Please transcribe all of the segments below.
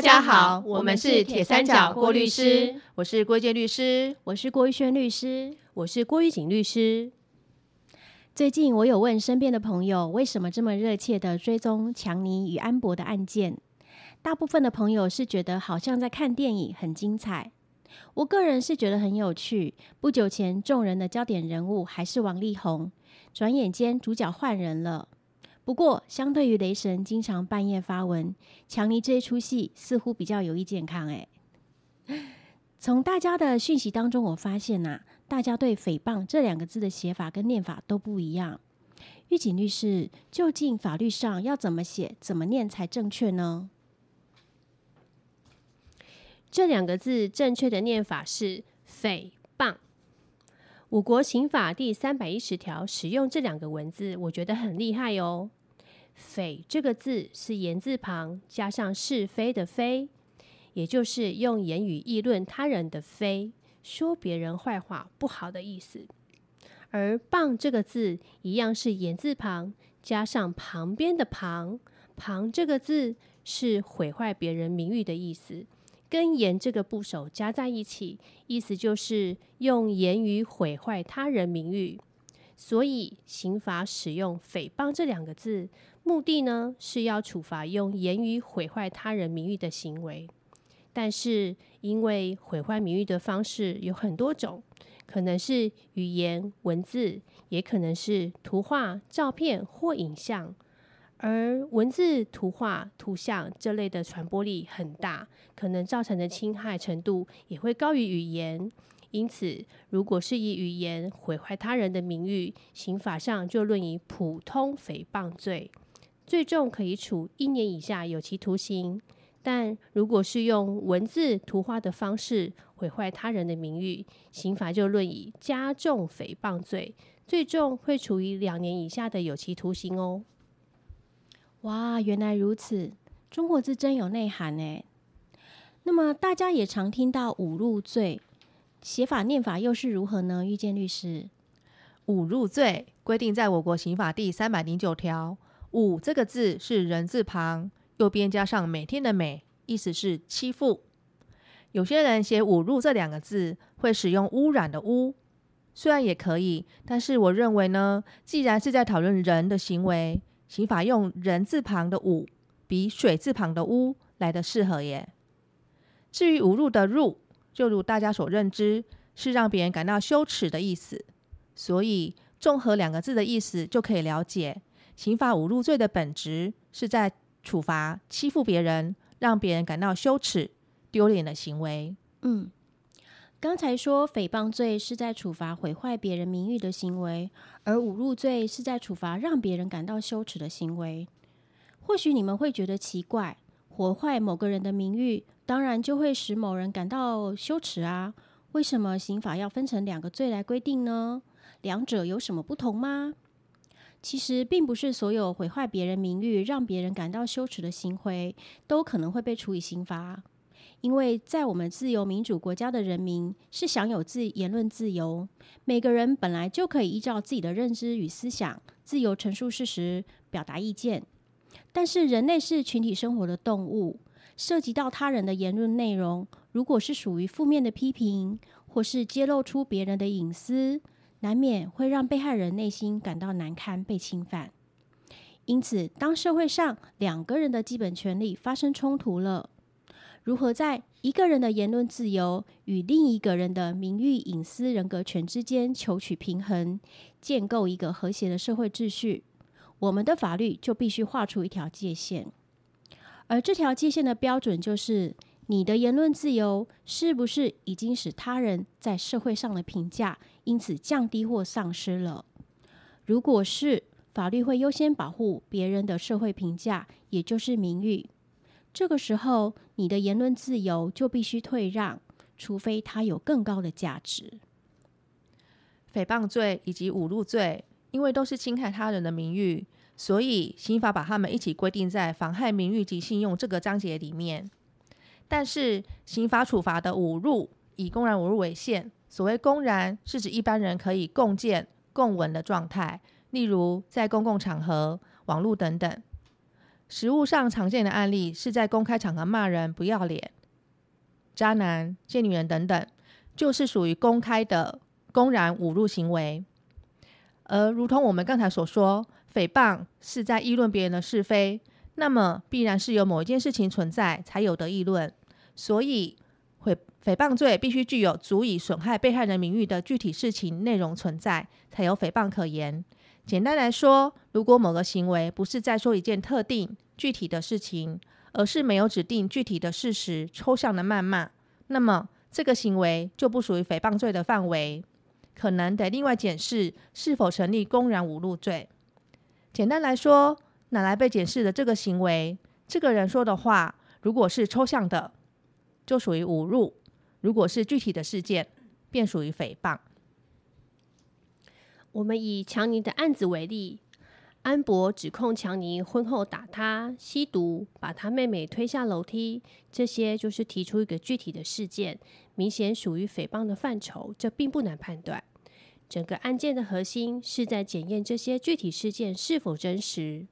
嗨，大家好，我们是铁三角郭律师，我是郭建律师，我是郭玉轩律师，我是郭玉锦律师。最近我有问身边的朋友，为什么这么热切的追踪强尼与安博的案件？大部分的朋友是觉得好像在看电影，很精彩。我个人是觉得很有趣。不久前，众人的焦点人物还是王力宏，转眼间主角换人了。不过，相对于雷神经常半夜发文，强尼这一出戏似乎比较有益健康。诶，从大家的讯息当中，我发现呐，大家对“诽谤”这两个字的写法跟念法都不一样。狱警律师，究竟法律上要怎么写、怎么念才正确呢？这两个字正确的念法是“诽谤”。我国刑法第三百一十条使用这两个文字，我觉得很厉害哦。匪这个字是言字旁加上是非的非，也就是用言语议论他人的非，说别人坏话不好的意思。而谤这个字一样是言字旁加上旁边的旁，旁这个字是毁坏别人名誉的意思，跟言这个部首加在一起，意思就是用言语毁坏他人名誉。所以刑法使用诽谤这两个字。目的呢是要处罚用言语毁坏他人名誉的行为，但是因为毁坏名誉的方式有很多种，可能是语言文字，也可能是图画、照片或影像，而文字、图画、图像这类的传播力很大，可能造成的侵害程度也会高于语言。因此，如果是以语言毁坏他人的名誉，刑法上就论以普通诽谤罪。最重可以处一年以下有期徒刑，但如果是用文字、图画的方式毁坏他人的名誉，刑法就论以加重诽谤罪，最重会处以两年以下的有期徒刑哦。哇，原来如此，中国字真有内涵呢。那么大家也常听到侮辱罪，写法念法又是如何呢？遇见律师，侮辱罪规定在我国刑法第三百零九条。侮这个字是人字旁，右边加上每天的每，意思是欺负。有些人写侮辱这两个字，会使用污染的污，虽然也可以，但是我认为呢，既然是在讨论人的行为，刑法用人字旁的侮，比水字旁的污来的适合耶。至于侮辱的入，就如大家所认知，是让别人感到羞耻的意思，所以综合两个字的意思，就可以了解。刑法侮辱罪的本质是在处罚欺负别人、让别人感到羞耻、丢脸的行为。嗯，刚才说诽谤罪是在处罚毁坏别人名誉的行为，而侮辱罪是在处罚让别人感到羞耻的行为。或许你们会觉得奇怪，毁坏某个人的名誉，当然就会使某人感到羞耻啊。为什么刑法要分成两个罪来规定呢？两者有什么不同吗？其实并不是所有毁坏别人名誉、让别人感到羞耻的行为都可能会被处以刑罚，因为在我们自由民主国家的人民是享有自言论自由，每个人本来就可以依照自己的认知与思想自由陈述事实、表达意见。但是人类是群体生活的动物，涉及到他人的言论内容，如果是属于负面的批评，或是揭露出别人的隐私。难免会让被害人内心感到难堪、被侵犯。因此，当社会上两个人的基本权利发生冲突了，如何在一个人的言论自由与另一个人的名誉、隐私、人格权之间求取平衡，建构一个和谐的社会秩序，我们的法律就必须画出一条界限。而这条界限的标准就是。你的言论自由是不是已经使他人在社会上的评价因此降低或丧失了？如果是，法律会优先保护别人的社会评价，也就是名誉。这个时候，你的言论自由就必须退让，除非它有更高的价值。诽谤罪以及侮辱罪，因为都是侵害他人的名誉，所以刑法把他们一起规定在妨害名誉及信用这个章节里面。但是刑法处罚的侮辱，以公然侮辱为限。所谓公然，是指一般人可以共见、共闻的状态，例如在公共场合、网络等等。实务上常见的案例是在公开场合骂人、不要脸、渣男、贱女人等等，就是属于公开的公然侮辱行为。而如同我们刚才所说，诽谤是在议论别人的是非，那么必然是有某一件事情存在才有的议论，所以诽诽谤罪必须具有足以损害被害人名誉的具体事情内容存在，才有诽谤可言。简单来说，如果某个行为不是在说一件特定具体的事情，而是没有指定具体的事实、抽象的谩骂，那么这个行为就不属于诽谤罪的范围。可能得另外检视是否成立公然侮辱罪。简单来说，拿来被检视的这个行为，这个人说的话，如果是抽象的，就属于侮辱；如果是具体的事件，便属于诽谤。我们以强尼的案子为例，安博指控强尼婚后打他、吸毒、把他妹妹推下楼梯，这些就是提出一个具体的事件，明显属于诽谤的范畴，这并不难判断。整个案件的核心是在检验这些具体事件是否真实，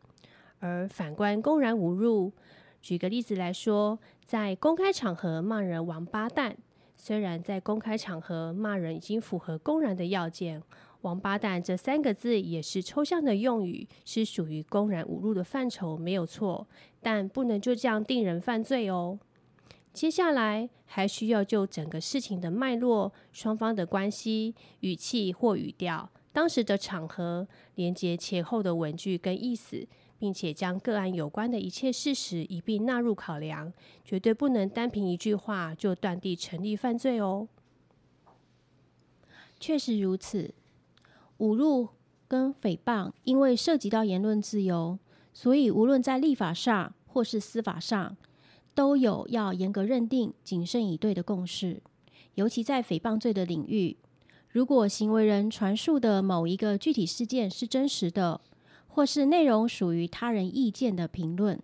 而反观公然侮辱，举个例子来说，在公开场合骂人“王八蛋”，虽然在公开场合骂人已经符合公然的要件，“王八蛋”这三个字也是抽象的用语，是属于公然侮辱的范畴，没有错，但不能就这样定人犯罪哦。接下来还需要就整个事情的脉络、双方的关系、语气或语调、当时的场合，连接前后的文句跟意思，并且将个案有关的一切事实一并纳入考量，绝对不能单凭一句话就断定成立犯罪哦。确实如此，侮辱跟诽谤因为涉及到言论自由，所以无论在立法上或是司法上。都有要严格认定、谨慎以对的共识，尤其在诽谤罪的领域，如果行为人传述的某一个具体事件是真实的，或是内容属于他人意见的评论，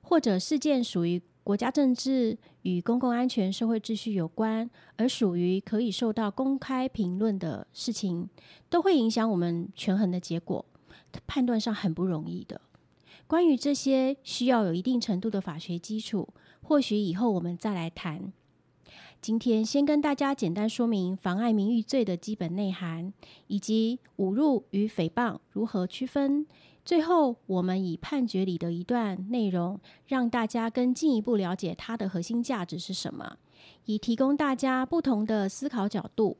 或者事件属于国家政治与公共安全、社会秩序有关，而属于可以受到公开评论的事情，都会影响我们权衡的结果，判断上很不容易的。关于这些需要有一定程度的法学基础，或许以后我们再来谈。今天先跟大家简单说明妨碍名誉罪的基本内涵，以及侮辱与诽谤如何区分。最后，我们以判决里的一段内容，让大家更进一步了解它的核心价值是什么，以提供大家不同的思考角度。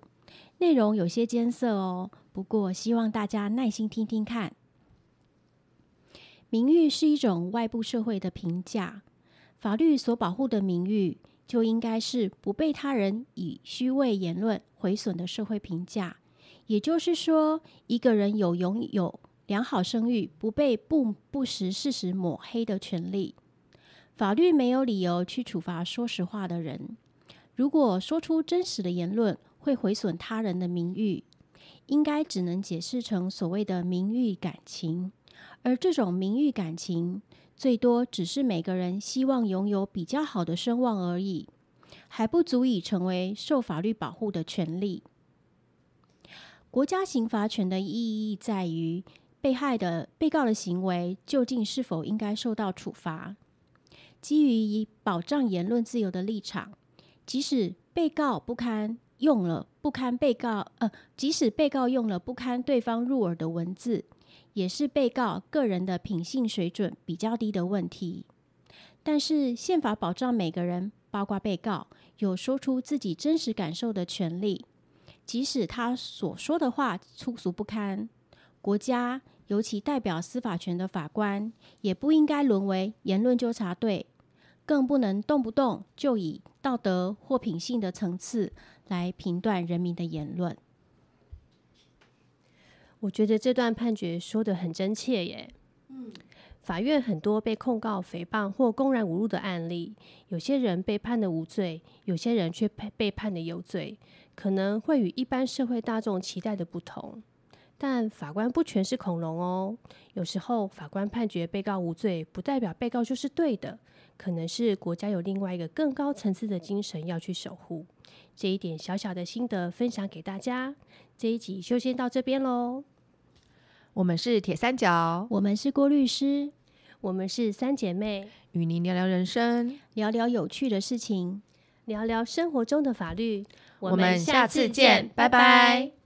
内容有些艰涩哦，不过希望大家耐心听听看。名誉是一种外部社会的评价，法律所保护的名誉就应该是不被他人以虚伪言论毁损的社会评价。也就是说，一个人有拥有良好声誉、不被不不实事实抹黑的权利。法律没有理由去处罚说实话的人。如果说出真实的言论会毁损他人的名誉，应该只能解释成所谓的名誉感情。而这种名誉感情，最多只是每个人希望拥有比较好的声望而已，还不足以成为受法律保护的权利。国家刑罚权的意义在于，被害的被告的行为究竟是否应该受到处罚。基于以保障言论自由的立场，即使被告不堪用了不堪被告呃，即使被告用了不堪对方入耳的文字。也是被告个人的品性水准比较低的问题，但是宪法保障每个人，包括被告，有说出自己真实感受的权利，即使他所说的话粗俗不堪。国家尤其代表司法权的法官，也不应该沦为言论纠察队，更不能动不动就以道德或品性的层次来评断人民的言论。我觉得这段判决说的很真切耶。嗯，法院很多被控告诽谤或公然侮辱的案例，有些人被判的无罪，有些人却被被判的有罪，可能会与一般社会大众期待的不同。但法官不全是恐龙哦，有时候法官判决被告无罪，不代表被告就是对的，可能是国家有另外一个更高层次的精神要去守护。这一点小小的心得分享给大家。这一集就先到这边喽。我们是铁三角，我们是郭律师，我们是三姐妹，与您聊聊人生。聊聊有趣的事情。聊聊生活中的法律。我们下次见，拜拜。